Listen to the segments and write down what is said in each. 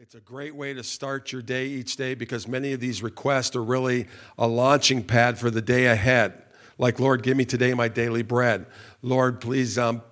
It's a great way to start your day each day because many of these requests are really a launching pad for the day ahead. Like, Lord, give me today my daily bread. Lord, please, um,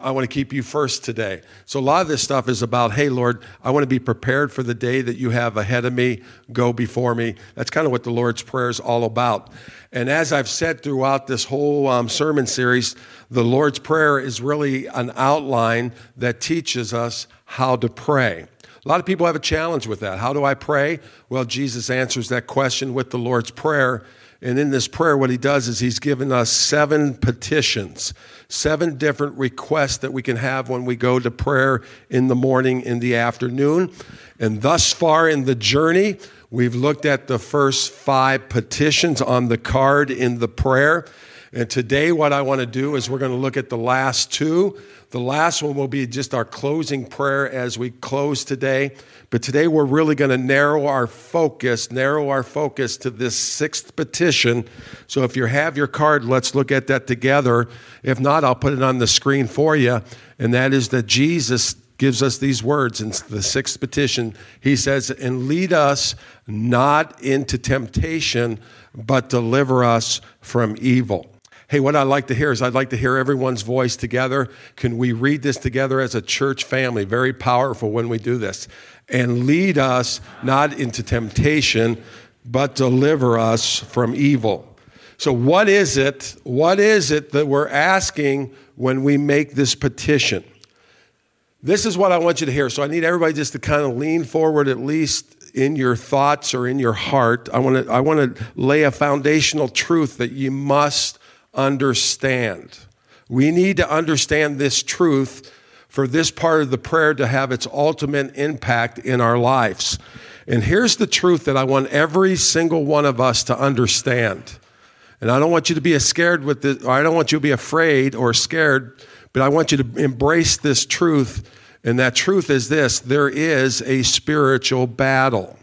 I want to keep you first today. So, a lot of this stuff is about, hey, Lord, I want to be prepared for the day that you have ahead of me. Go before me. That's kind of what the Lord's Prayer is all about. And as I've said throughout this whole um, sermon series, the Lord's Prayer is really an outline that teaches us how to pray. A lot of people have a challenge with that. How do I pray? Well, Jesus answers that question with the Lord's Prayer. And in this prayer, what he does is he's given us seven petitions, seven different requests that we can have when we go to prayer in the morning, in the afternoon. And thus far in the journey, we've looked at the first five petitions on the card in the prayer. And today, what I want to do is we're going to look at the last two. The last one will be just our closing prayer as we close today. But today we're really going to narrow our focus, narrow our focus to this sixth petition. So if you have your card, let's look at that together. If not, I'll put it on the screen for you. And that is that Jesus gives us these words in the sixth petition. He says, And lead us not into temptation, but deliver us from evil. Hey, what I'd like to hear is I'd like to hear everyone's voice together. Can we read this together as a church family? Very powerful when we do this. And lead us not into temptation, but deliver us from evil. So, what is it? What is it that we're asking when we make this petition? This is what I want you to hear. So, I need everybody just to kind of lean forward at least in your thoughts or in your heart. I want to I want to lay a foundational truth that you must understand. We need to understand this truth for this part of the prayer to have its ultimate impact in our lives. And here's the truth that I want every single one of us to understand. And I don't want you to be scared with this, I don't want you to be afraid or scared, but I want you to embrace this truth. And that truth is this there is a spiritual battle.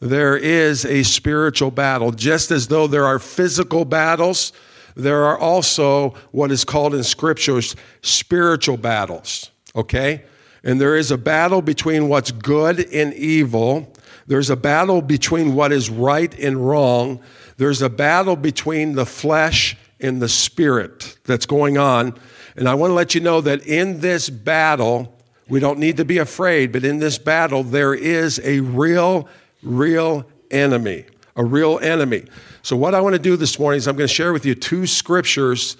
There is a spiritual battle. Just as though there are physical battles, there are also what is called in scriptures spiritual battles, okay? And there is a battle between what's good and evil. There's a battle between what is right and wrong. There's a battle between the flesh and the spirit that's going on. And I want to let you know that in this battle, we don't need to be afraid, but in this battle, there is a real, real enemy. A real enemy. So, what I want to do this morning is I'm going to share with you two scriptures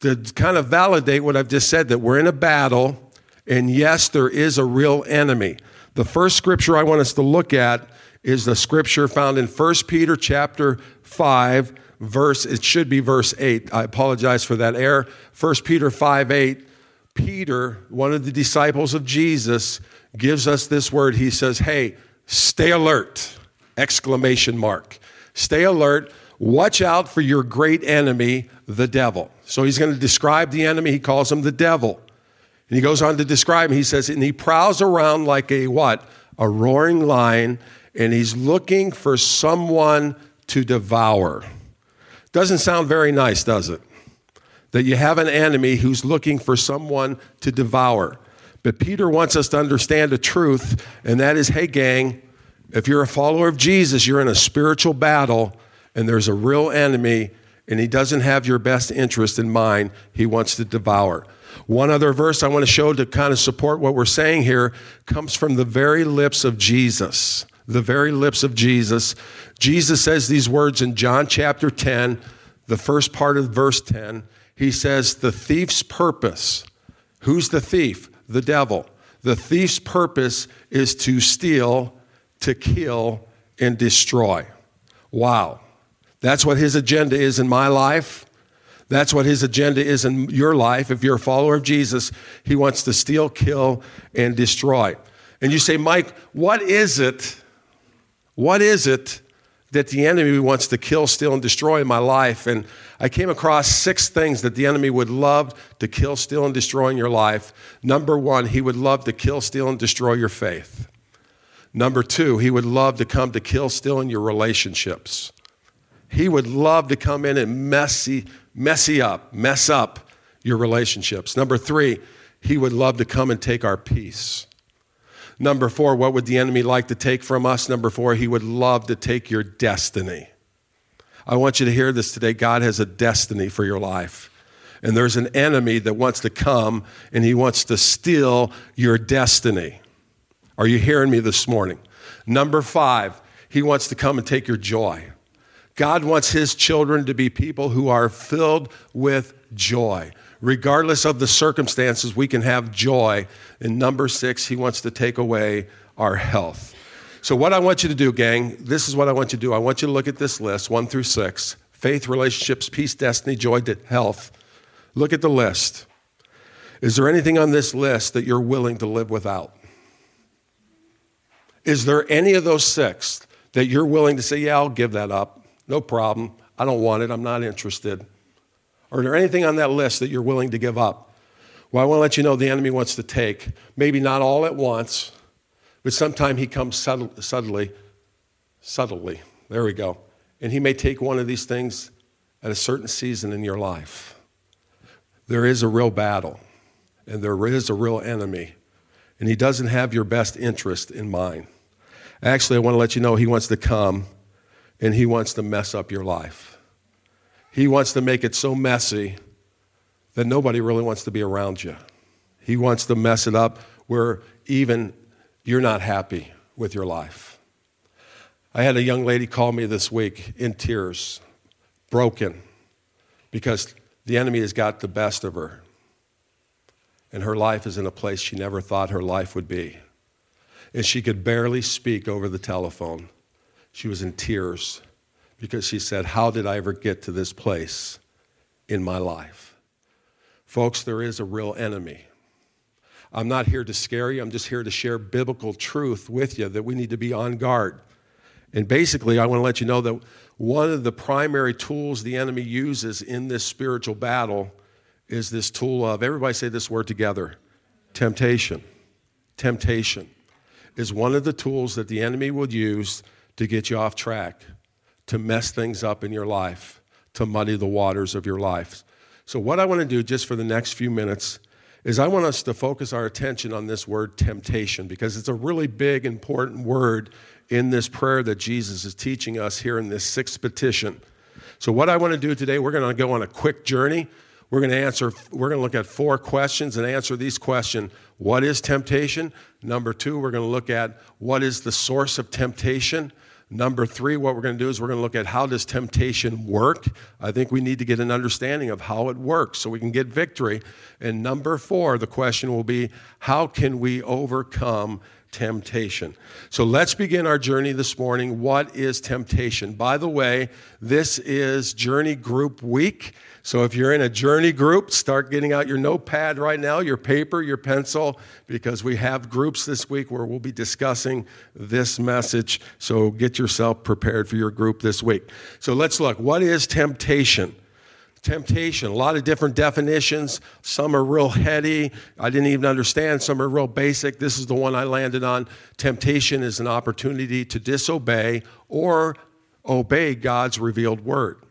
to kind of validate what I've just said that we're in a battle, and yes, there is a real enemy. The first scripture I want us to look at is the scripture found in 1 Peter chapter 5, verse, it should be verse 8. I apologize for that error. 1 Peter 5 8. Peter, one of the disciples of Jesus, gives us this word. He says, Hey, stay alert! Exclamation mark. Stay alert. Watch out for your great enemy, the devil. So he's going to describe the enemy. He calls him the devil. And he goes on to describe him. He says, and he prowls around like a what? A roaring lion, and he's looking for someone to devour. Doesn't sound very nice, does it? That you have an enemy who's looking for someone to devour. But Peter wants us to understand a truth, and that is hey, gang, if you're a follower of Jesus, you're in a spiritual battle and there's a real enemy, and he doesn't have your best interest in mind. He wants to devour. One other verse I want to show to kind of support what we're saying here comes from the very lips of Jesus. The very lips of Jesus. Jesus says these words in John chapter 10, the first part of verse 10. He says, The thief's purpose. Who's the thief? The devil. The thief's purpose is to steal, to kill, and destroy. Wow. That's what his agenda is in my life. That's what his agenda is in your life. If you're a follower of Jesus, he wants to steal, kill, and destroy. And you say, Mike, what is it? What is it that the enemy wants to kill, steal, and destroy in my life? And I came across six things that the enemy would love to kill, steal, and destroy in your life. Number one, he would love to kill, steal, and destroy your faith. Number two, he would love to come to kill, steal in your relationships. He would love to come in and messy, messy up, mess up your relationships. Number three, he would love to come and take our peace. Number four, what would the enemy like to take from us? Number four, he would love to take your destiny. I want you to hear this today. God has a destiny for your life. And there's an enemy that wants to come and he wants to steal your destiny. Are you hearing me this morning? Number five, he wants to come and take your joy. God wants his children to be people who are filled with joy. Regardless of the circumstances, we can have joy. And number six, he wants to take away our health. So, what I want you to do, gang, this is what I want you to do. I want you to look at this list, one through six faith, relationships, peace, destiny, joy, health. Look at the list. Is there anything on this list that you're willing to live without? Is there any of those six that you're willing to say, yeah, I'll give that up? No problem. I don't want it. I'm not interested. Or is there anything on that list that you're willing to give up? Well, I want to let you know the enemy wants to take, maybe not all at once, but sometime he comes subtly, subtly. There we go. And he may take one of these things at a certain season in your life. There is a real battle, and there is a real enemy, and he doesn't have your best interest in mind. Actually, I want to let you know he wants to come and he wants to mess up your life. He wants to make it so messy that nobody really wants to be around you. He wants to mess it up where even you're not happy with your life. I had a young lady call me this week in tears, broken, because the enemy has got the best of her. And her life is in a place she never thought her life would be. And she could barely speak over the telephone. She was in tears because she said, How did I ever get to this place in my life? Folks, there is a real enemy. I'm not here to scare you, I'm just here to share biblical truth with you that we need to be on guard. And basically, I want to let you know that one of the primary tools the enemy uses in this spiritual battle is this tool of, everybody say this word together temptation. Temptation is one of the tools that the enemy will use to get you off track, to mess things up in your life, to muddy the waters of your life. So, what I want to do just for the next few minutes is I want us to focus our attention on this word temptation because it's a really big, important word in this prayer that Jesus is teaching us here in this sixth petition. So, what I want to do today, we're going to go on a quick journey. We're going to answer, we're going to look at four questions and answer these questions. What is temptation? Number two, we're going to look at what is the source of temptation? Number three, what we're going to do is we're going to look at how does temptation work. I think we need to get an understanding of how it works so we can get victory. And number four, the question will be how can we overcome temptation? So let's begin our journey this morning. What is temptation? By the way, this is Journey Group Week. So if you're in a journey group, start getting out your notepad right now, your paper, your pencil, because we have groups this week where we'll be discussing this message. So get yourself prepared for your group this week. So let's look. What is temptation? Temptation, a lot of different definitions. Some are real heady. I didn't even understand. Some are real basic. This is the one I landed on. Temptation is an opportunity to disobey or obey God's revealed word.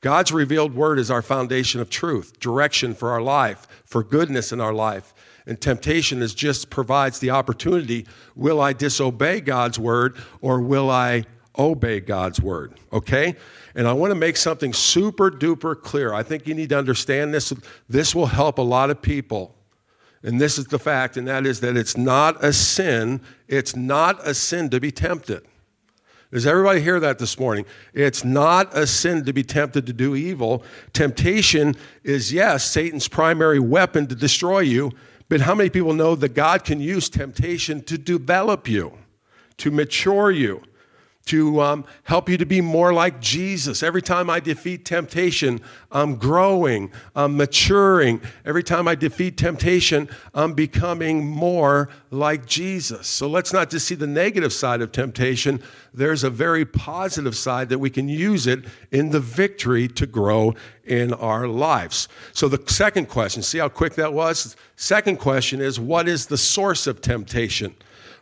God's revealed word is our foundation of truth, direction for our life, for goodness in our life. And temptation is just provides the opportunity will I disobey God's word or will I obey God's word? Okay? And I want to make something super duper clear. I think you need to understand this. This will help a lot of people. And this is the fact, and that is that it's not a sin. It's not a sin to be tempted. Does everybody hear that this morning? It's not a sin to be tempted to do evil. Temptation is, yes, Satan's primary weapon to destroy you, but how many people know that God can use temptation to develop you, to mature you, to um, help you to be more like Jesus. Every time I defeat temptation, I'm growing, I'm maturing. Every time I defeat temptation, I'm becoming more like Jesus. So let's not just see the negative side of temptation. There's a very positive side that we can use it in the victory to grow in our lives. So the second question, see how quick that was? Second question is what is the source of temptation?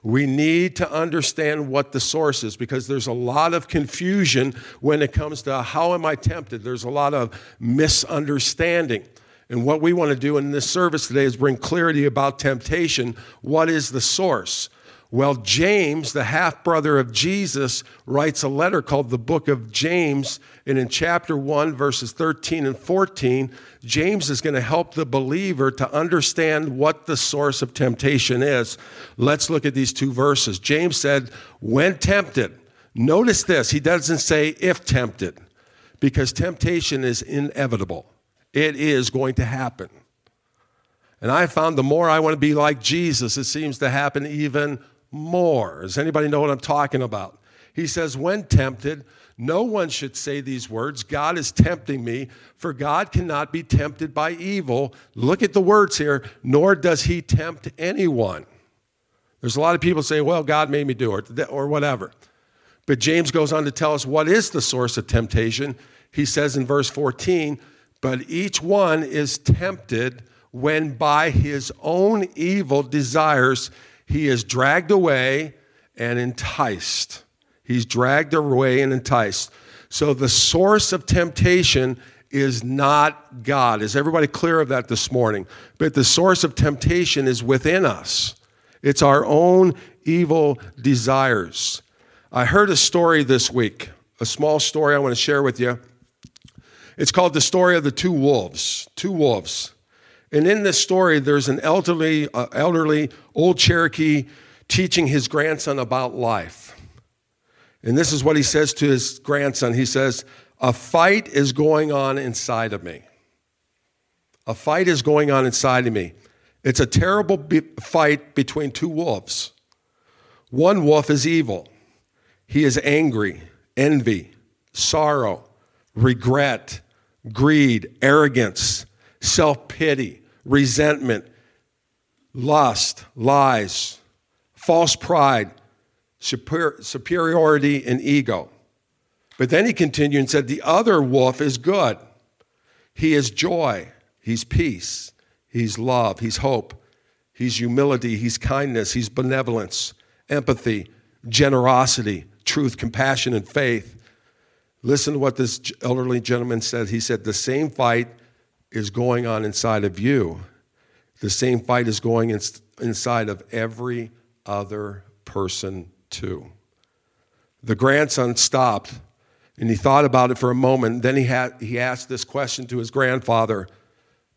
We need to understand what the source is because there's a lot of confusion when it comes to how am I tempted. There's a lot of misunderstanding. And what we want to do in this service today is bring clarity about temptation. What is the source? Well, James, the half brother of Jesus, writes a letter called the book of James. And in chapter 1, verses 13 and 14, James is going to help the believer to understand what the source of temptation is. Let's look at these two verses. James said, When tempted, notice this, he doesn't say if tempted, because temptation is inevitable, it is going to happen. And I found the more I want to be like Jesus, it seems to happen even more. Does anybody know what I'm talking about? He says, When tempted, no one should say these words God is tempting me, for God cannot be tempted by evil. Look at the words here, nor does he tempt anyone. There's a lot of people say, Well, God made me do it, or whatever. But James goes on to tell us what is the source of temptation. He says in verse 14, But each one is tempted when by his own evil desires he is dragged away and enticed. He's dragged away and enticed. So the source of temptation is not God. Is everybody clear of that this morning? But the source of temptation is within us, it's our own evil desires. I heard a story this week, a small story I want to share with you. It's called the story of the two wolves. Two wolves. And in this story, there's an elderly, uh, elderly old Cherokee teaching his grandson about life. And this is what he says to his grandson. He says, A fight is going on inside of me. A fight is going on inside of me. It's a terrible be- fight between two wolves. One wolf is evil. He is angry, envy, sorrow, regret, greed, arrogance, self pity, resentment, lust, lies, false pride, super, superiority, and ego. But then he continued and said, The other wolf is good. He is joy, he's peace, he's love, he's hope, he's humility, he's kindness, he's benevolence, empathy, generosity, truth, compassion, and faith. Listen to what this elderly gentleman said. He said, The same fight is going on inside of you, the same fight is going in, inside of every other person, too. The grandson stopped and he thought about it for a moment. Then he, had, he asked this question to his grandfather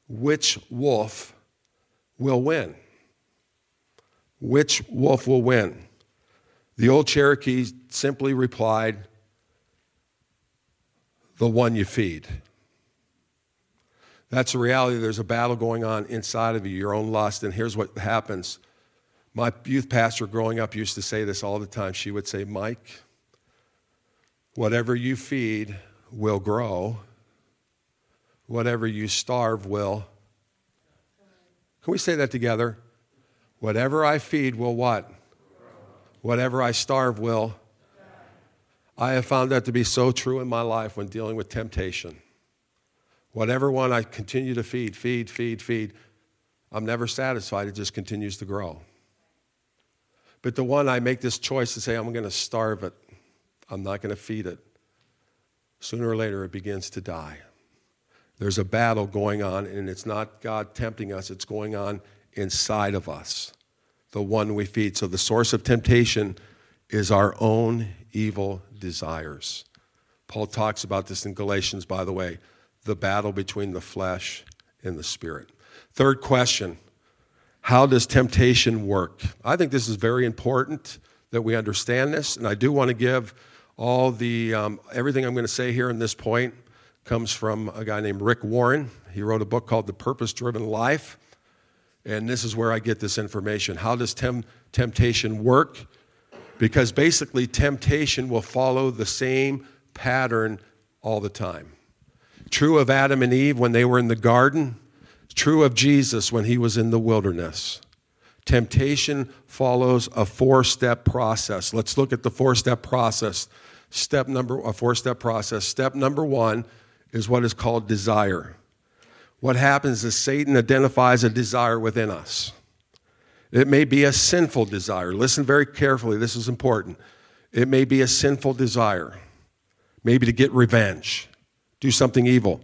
Which wolf will win? Which wolf will win? The old Cherokee simply replied, The one you feed. That's the reality. There's a battle going on inside of you, your own lust. And here's what happens. My youth pastor growing up used to say this all the time. She would say, Mike, whatever you feed will grow, whatever you starve will. Can we say that together? Whatever I feed will what? Whatever I starve will. I have found that to be so true in my life when dealing with temptation. Whatever one I continue to feed, feed, feed, feed, I'm never satisfied. It just continues to grow. But the one I make this choice to say, I'm going to starve it, I'm not going to feed it, sooner or later it begins to die. There's a battle going on, and it's not God tempting us, it's going on inside of us, the one we feed. So the source of temptation is our own evil desires. Paul talks about this in Galatians, by the way the battle between the flesh and the spirit. Third question How does temptation work? I think this is very important that we understand this, and I do want to give all the um, everything I'm going to say here in this point comes from a guy named Rick Warren. He wrote a book called The Purpose Driven Life. And this is where I get this information. How does tem- temptation work? Because basically, temptation will follow the same pattern all the time. True of Adam and Eve when they were in the garden, true of Jesus when he was in the wilderness. Temptation follows a four step process. Let's look at the four step process. Step number, a four step process. Step number one is what is called desire. What happens is Satan identifies a desire within us. It may be a sinful desire. Listen very carefully, this is important. It may be a sinful desire, maybe to get revenge do something evil.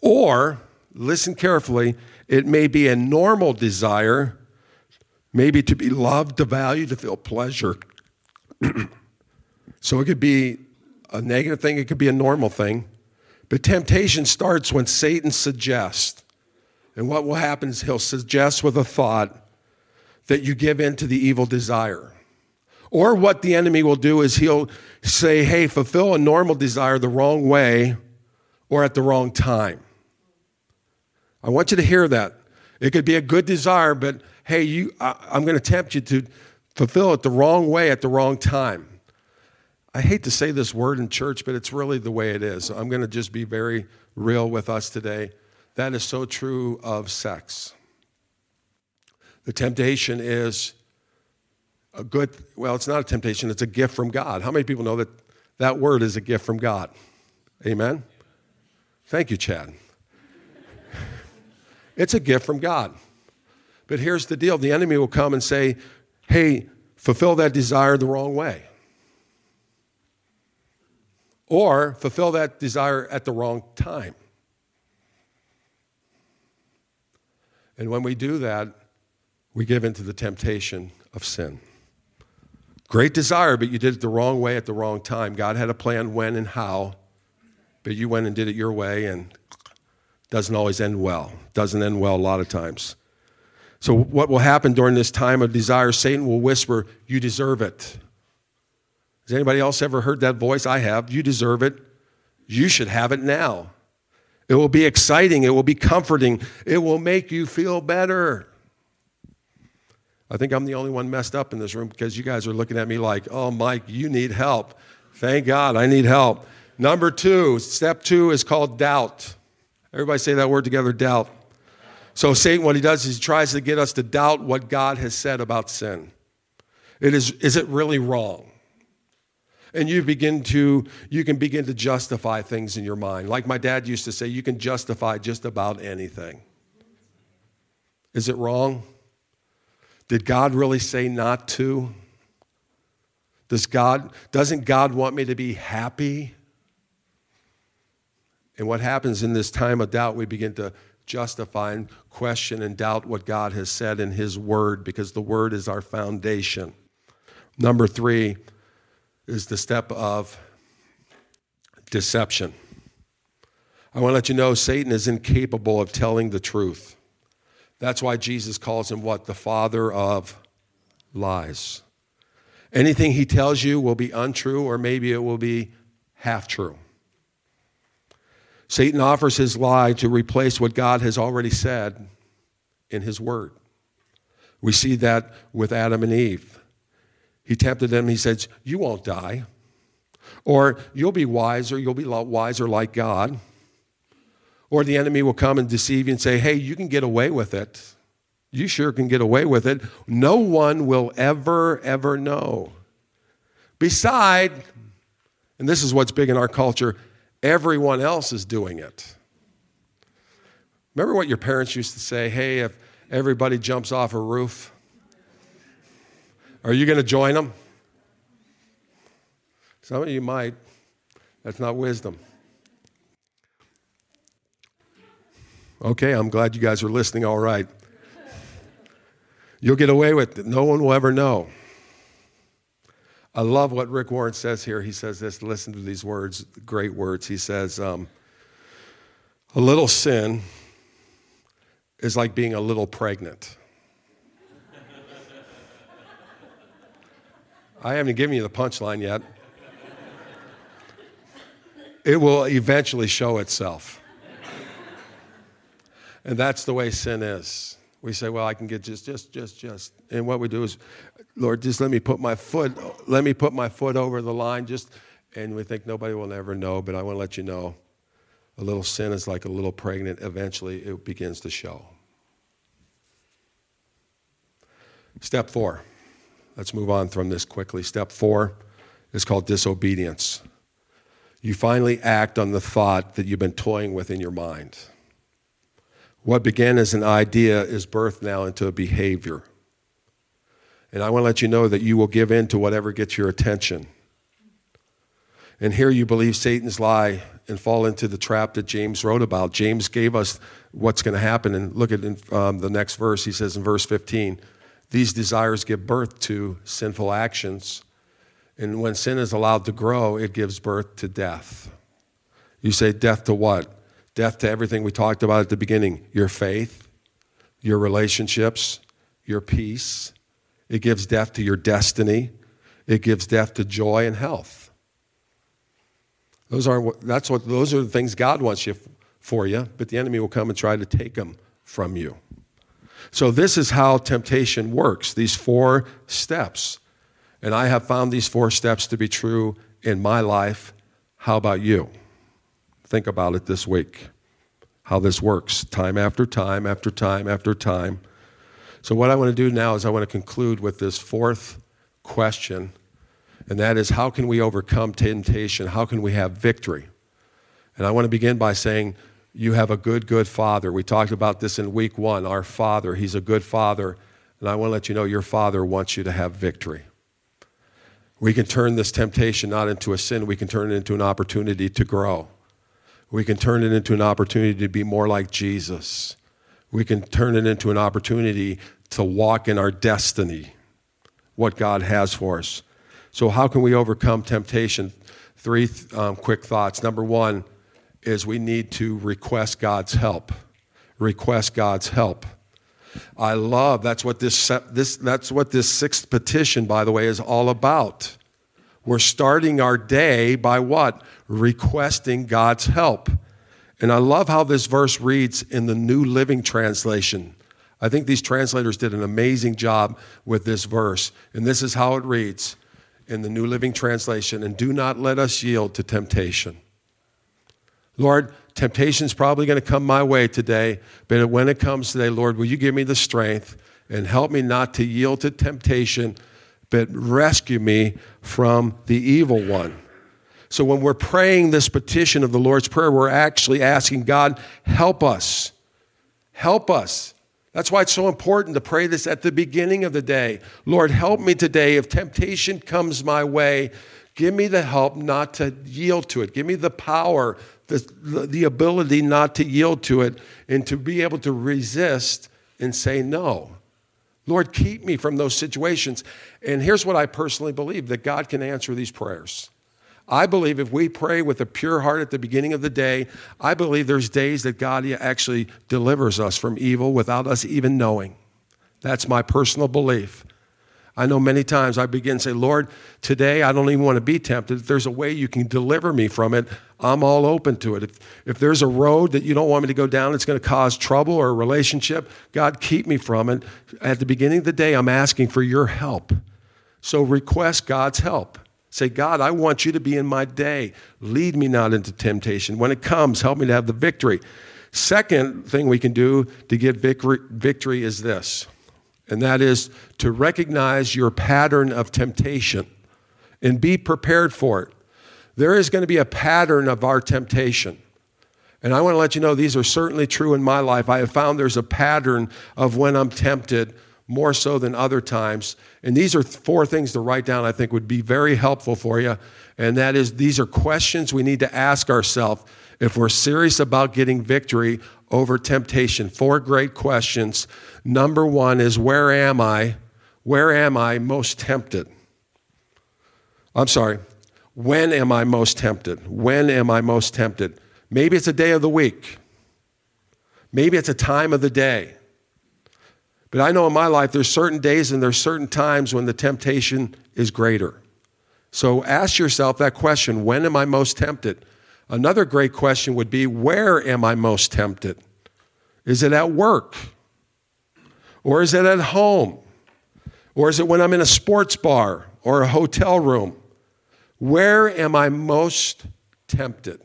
Or, listen carefully, it may be a normal desire, maybe to be loved, to value, to feel pleasure. so it could be a negative thing, it could be a normal thing. But temptation starts when Satan suggests. And what will happen is he'll suggest with a thought that you give in to the evil desire. Or what the enemy will do is he'll say, hey, fulfill a normal desire the wrong way or at the wrong time. I want you to hear that. It could be a good desire, but hey, you, I, I'm going to tempt you to fulfill it the wrong way at the wrong time. I hate to say this word in church, but it's really the way it is. I'm going to just be very real with us today. That is so true of sex. The temptation is a good, well, it's not a temptation, it's a gift from God. How many people know that that word is a gift from God? Amen? Thank you, Chad. it's a gift from God. But here's the deal the enemy will come and say, hey, fulfill that desire the wrong way. Or fulfill that desire at the wrong time. And when we do that, we give into the temptation of sin. Great desire, but you did it the wrong way at the wrong time. God had a plan when and how, but you went and did it your way, and doesn't always end well. Doesn't end well a lot of times. So, what will happen during this time of desire? Satan will whisper, You deserve it. Has anybody else ever heard that voice? I have. You deserve it. You should have it now. It will be exciting. It will be comforting. It will make you feel better. I think I'm the only one messed up in this room because you guys are looking at me like, oh, Mike, you need help. Thank God I need help. Number two, step two is called doubt. Everybody say that word together doubt. So, Satan, what he does is he tries to get us to doubt what God has said about sin. It is, is it really wrong? And you begin to, you can begin to justify things in your mind. Like my dad used to say, you can justify just about anything. Is it wrong? Did God really say not to? Does God, doesn't God want me to be happy? And what happens in this time of doubt, we begin to justify and question and doubt what God has said in His Word because the Word is our foundation. Number three is the step of deception. I want to let you know Satan is incapable of telling the truth. That's why Jesus calls him what? The father of lies. Anything he tells you will be untrue, or maybe it will be half true. Satan offers his lie to replace what God has already said in his word. We see that with Adam and Eve. He tempted them, he says, You won't die. Or you'll be wiser, you'll be wiser like God. Or the enemy will come and deceive you and say, hey, you can get away with it. You sure can get away with it. No one will ever, ever know. Beside, and this is what's big in our culture, everyone else is doing it. Remember what your parents used to say? Hey, if everybody jumps off a roof, are you going to join them? Some of you might. That's not wisdom. Okay, I'm glad you guys are listening all right. You'll get away with it. No one will ever know. I love what Rick Warren says here. He says this, listen to these words, great words. He says, um, A little sin is like being a little pregnant. I haven't given you the punchline yet. It will eventually show itself. And that's the way sin is. We say, well, I can get just, just, just, just. And what we do is, Lord, just let me put my foot, let me put my foot over the line, just, and we think nobody will ever know, but I want to let you know a little sin is like a little pregnant. Eventually, it begins to show. Step four. Let's move on from this quickly. Step four is called disobedience. You finally act on the thought that you've been toying with in your mind. What began as an idea is birthed now into a behavior. And I want to let you know that you will give in to whatever gets your attention. And here you believe Satan's lie and fall into the trap that James wrote about. James gave us what's going to happen. And look at um, the next verse. He says in verse 15, these desires give birth to sinful actions. And when sin is allowed to grow, it gives birth to death. You say, death to what? Death to everything we talked about at the beginning your faith, your relationships, your peace. It gives death to your destiny. It gives death to joy and health. Those are that's what those are the things God wants you for you, but the enemy will come and try to take them from you. So this is how temptation works. These four steps. And I have found these four steps to be true in my life. How about you? Think about it this week. How this works time after time after time after time. So, what I want to do now is I want to conclude with this fourth question, and that is how can we overcome temptation? How can we have victory? And I want to begin by saying, You have a good, good father. We talked about this in week one. Our father, he's a good father. And I want to let you know your father wants you to have victory. We can turn this temptation not into a sin, we can turn it into an opportunity to grow. We can turn it into an opportunity to be more like Jesus. We can turn it into an opportunity to walk in our destiny, what God has for us. So, how can we overcome temptation? Three um, quick thoughts. Number one is we need to request God's help. Request God's help. I love that's what this, this that's what this sixth petition, by the way, is all about. We're starting our day by what? Requesting God's help. And I love how this verse reads in the New Living Translation. I think these translators did an amazing job with this verse. And this is how it reads in the New Living Translation And do not let us yield to temptation. Lord, temptation's probably going to come my way today, but when it comes today, Lord, will you give me the strength and help me not to yield to temptation, but rescue me from the evil one? So when we're praying this petition of the Lord's Prayer, we're actually asking God, help us. Help us. That's why it's so important to pray this at the beginning of the day. Lord, help me today. If temptation comes my way, give me the help not to yield to it. Give me the power, the, the ability not to yield to it, and to be able to resist and say no. Lord, keep me from those situations. And here's what I personally believe that God can answer these prayers. I believe if we pray with a pure heart at the beginning of the day, I believe there's days that God actually delivers us from evil without us even knowing. That's my personal belief. I know many times I begin to say, Lord, today I don't even want to be tempted. If there's a way you can deliver me from it, I'm all open to it. If, if there's a road that you don't want me to go down, it's going to cause trouble or a relationship, God, keep me from it. At the beginning of the day, I'm asking for your help. So request God's help. Say, God, I want you to be in my day. Lead me not into temptation. When it comes, help me to have the victory. Second thing we can do to get victory, is this, and that is to recognize your pattern of temptation and be prepared for it. There is going to be a pattern of our temptation. And I want to let you know these are certainly true in my life. I have found there's a pattern of when I'm tempted more so than other times. And these are four things to write down I think would be very helpful for you. And that is, these are questions we need to ask ourselves if we're serious about getting victory over temptation. Four great questions. Number one is, where am I? Where am I most tempted? I'm sorry. When am I most tempted? When am I most tempted? Maybe it's a day of the week. Maybe it's a time of the day. But I know in my life there's certain days and there's certain times when the temptation is greater. So ask yourself that question when am I most tempted? Another great question would be where am I most tempted? Is it at work? Or is it at home? Or is it when I'm in a sports bar or a hotel room? Where am I most tempted?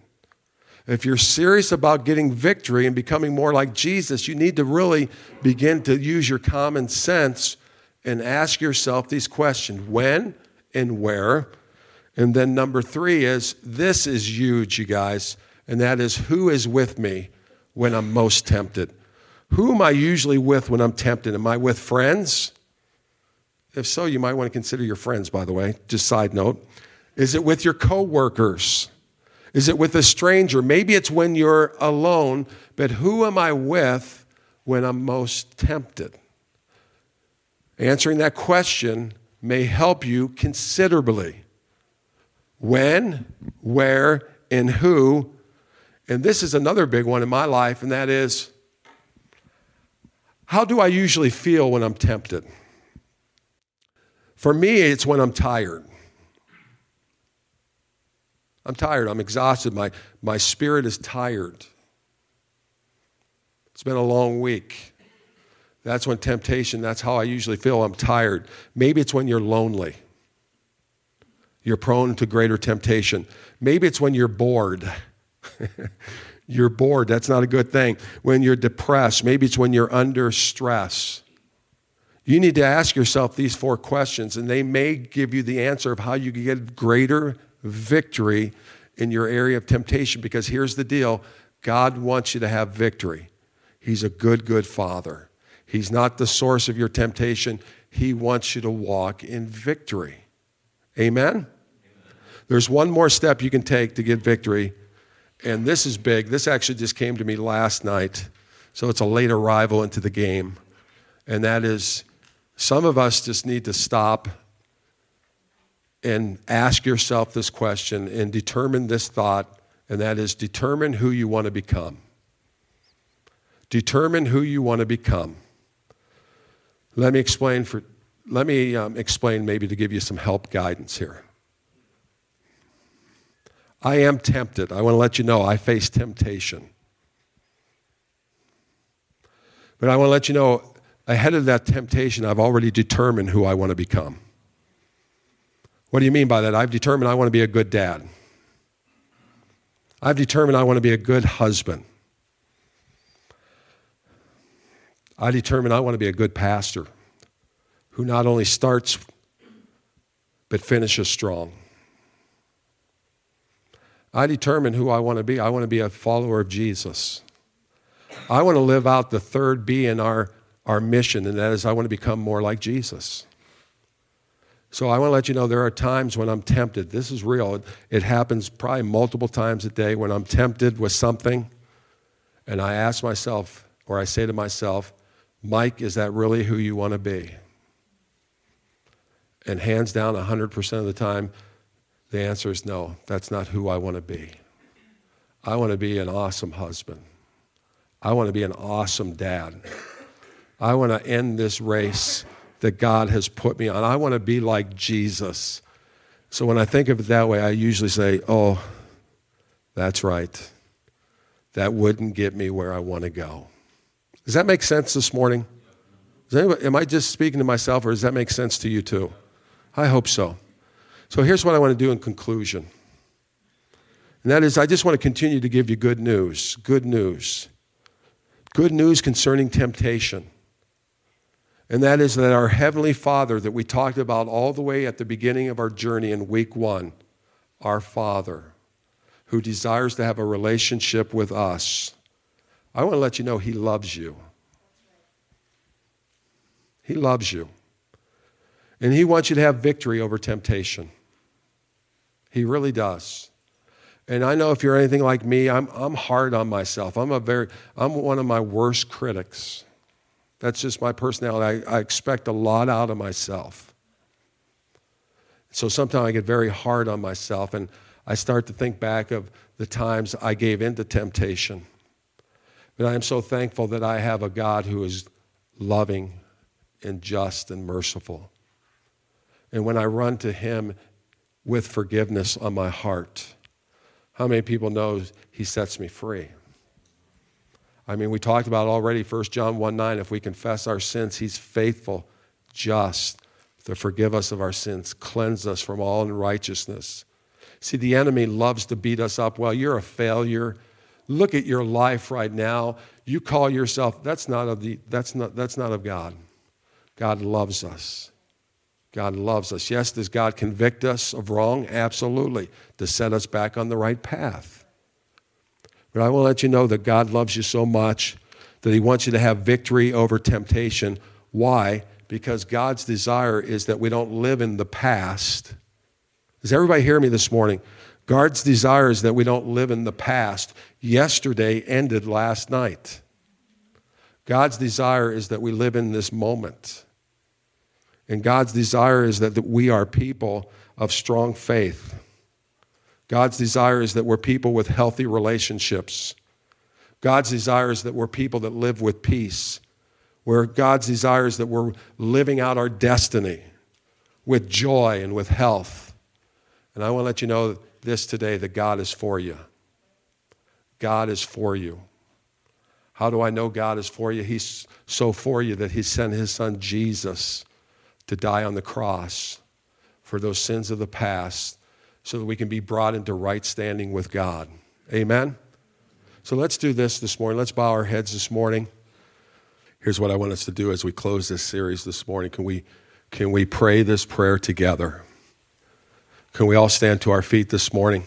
If you're serious about getting victory and becoming more like Jesus, you need to really begin to use your common sense and ask yourself these questions when and where. And then number three is this is huge, you guys, and that is who is with me when I'm most tempted? Who am I usually with when I'm tempted? Am I with friends? If so, you might want to consider your friends, by the way, just side note. Is it with your coworkers? Is it with a stranger? Maybe it's when you're alone, but who am I with when I'm most tempted? Answering that question may help you considerably. When, where, and who. And this is another big one in my life, and that is how do I usually feel when I'm tempted? For me, it's when I'm tired. I'm tired. I'm exhausted. My, my spirit is tired. It's been a long week. That's when temptation, that's how I usually feel. I'm tired. Maybe it's when you're lonely. You're prone to greater temptation. Maybe it's when you're bored. you're bored. That's not a good thing. When you're depressed, maybe it's when you're under stress. You need to ask yourself these four questions, and they may give you the answer of how you can get greater victory in your area of temptation. Because here's the deal God wants you to have victory. He's a good, good father. He's not the source of your temptation. He wants you to walk in victory. Amen? Amen? There's one more step you can take to get victory, and this is big. This actually just came to me last night, so it's a late arrival into the game. And that is some of us just need to stop and ask yourself this question and determine this thought, and that is determine who you want to become. Determine who you want to become. Let me explain for let me um, explain maybe to give you some help guidance here. I am tempted. I want to let you know I face temptation. But I want to let you know ahead of that temptation, I've already determined who I want to become. What do you mean by that? I've determined I want to be a good dad. I've determined I want to be a good husband. I determined I want to be a good pastor who not only starts but finishes strong. I determine who I want to be. I want to be a follower of Jesus. I want to live out the third B in our our mission, and that is I want to become more like Jesus. So I want to let you know there are times when I'm tempted. This is real. It happens probably multiple times a day when I'm tempted with something, and I ask myself, or I say to myself, Mike, is that really who you want to be? And hands down, 100% of the time, the answer is no, that's not who I want to be. I want to be an awesome husband. I want to be an awesome dad. I want to end this race that God has put me on. I want to be like Jesus. So when I think of it that way, I usually say, oh, that's right. That wouldn't get me where I want to go. Does that make sense this morning? Anybody, am I just speaking to myself, or does that make sense to you too? I hope so. So here's what I want to do in conclusion. And that is, I just want to continue to give you good news. Good news. Good news concerning temptation and that is that our Heavenly Father, that we talked about all the way at the beginning of our journey in week one, our Father, who desires to have a relationship with us, I want to let you know He loves you. He loves you. And He wants you to have victory over temptation. He really does. And I know if you're anything like me, I'm, I'm hard on myself. I'm, a very, I'm one of my worst critics. That's just my personality. I, I expect a lot out of myself. So sometimes I get very hard on myself and I start to think back of the times I gave in to temptation. But I am so thankful that I have a God who is loving and just and merciful. And when I run to Him with forgiveness on my heart, how many people know He sets me free? I mean, we talked about already 1 John 1 9. If we confess our sins, he's faithful, just to forgive us of our sins, cleanse us from all unrighteousness. See, the enemy loves to beat us up. Well, you're a failure. Look at your life right now. You call yourself, that's not of, the, that's not, that's not of God. God loves us. God loves us. Yes, does God convict us of wrong? Absolutely. To set us back on the right path. But I to let you know that God loves you so much that He wants you to have victory over temptation. Why? Because God's desire is that we don't live in the past. Does everybody hear me this morning? God's desire is that we don't live in the past. Yesterday ended last night. God's desire is that we live in this moment. And God's desire is that, that we are people of strong faith. God's desire is that we're people with healthy relationships. God's desire is that we're people that live with peace. Where God's desire is that we're living out our destiny with joy and with health. And I want to let you know this today that God is for you. God is for you. How do I know God is for you? He's so for you that He sent His Son Jesus to die on the cross for those sins of the past so that we can be brought into right standing with God. Amen? So let's do this this morning. Let's bow our heads this morning. Here's what I want us to do as we close this series this morning. Can we, can we pray this prayer together? Can we all stand to our feet this morning?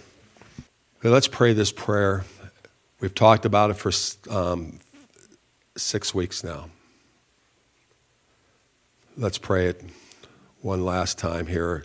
Let's pray this prayer. We've talked about it for um, six weeks now. Let's pray it one last time here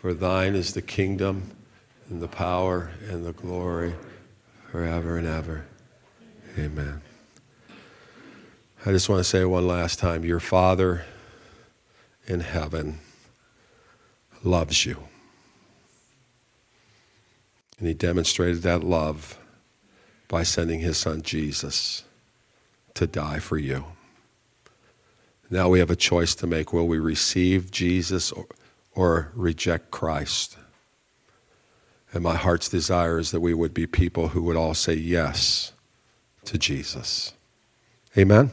For thine is the kingdom and the power and the glory forever and ever. Amen. I just want to say one last time your Father in heaven loves you. And he demonstrated that love by sending his son Jesus to die for you. Now we have a choice to make. Will we receive Jesus or, or reject Christ? And my heart's desire is that we would be people who would all say yes to Jesus. Amen?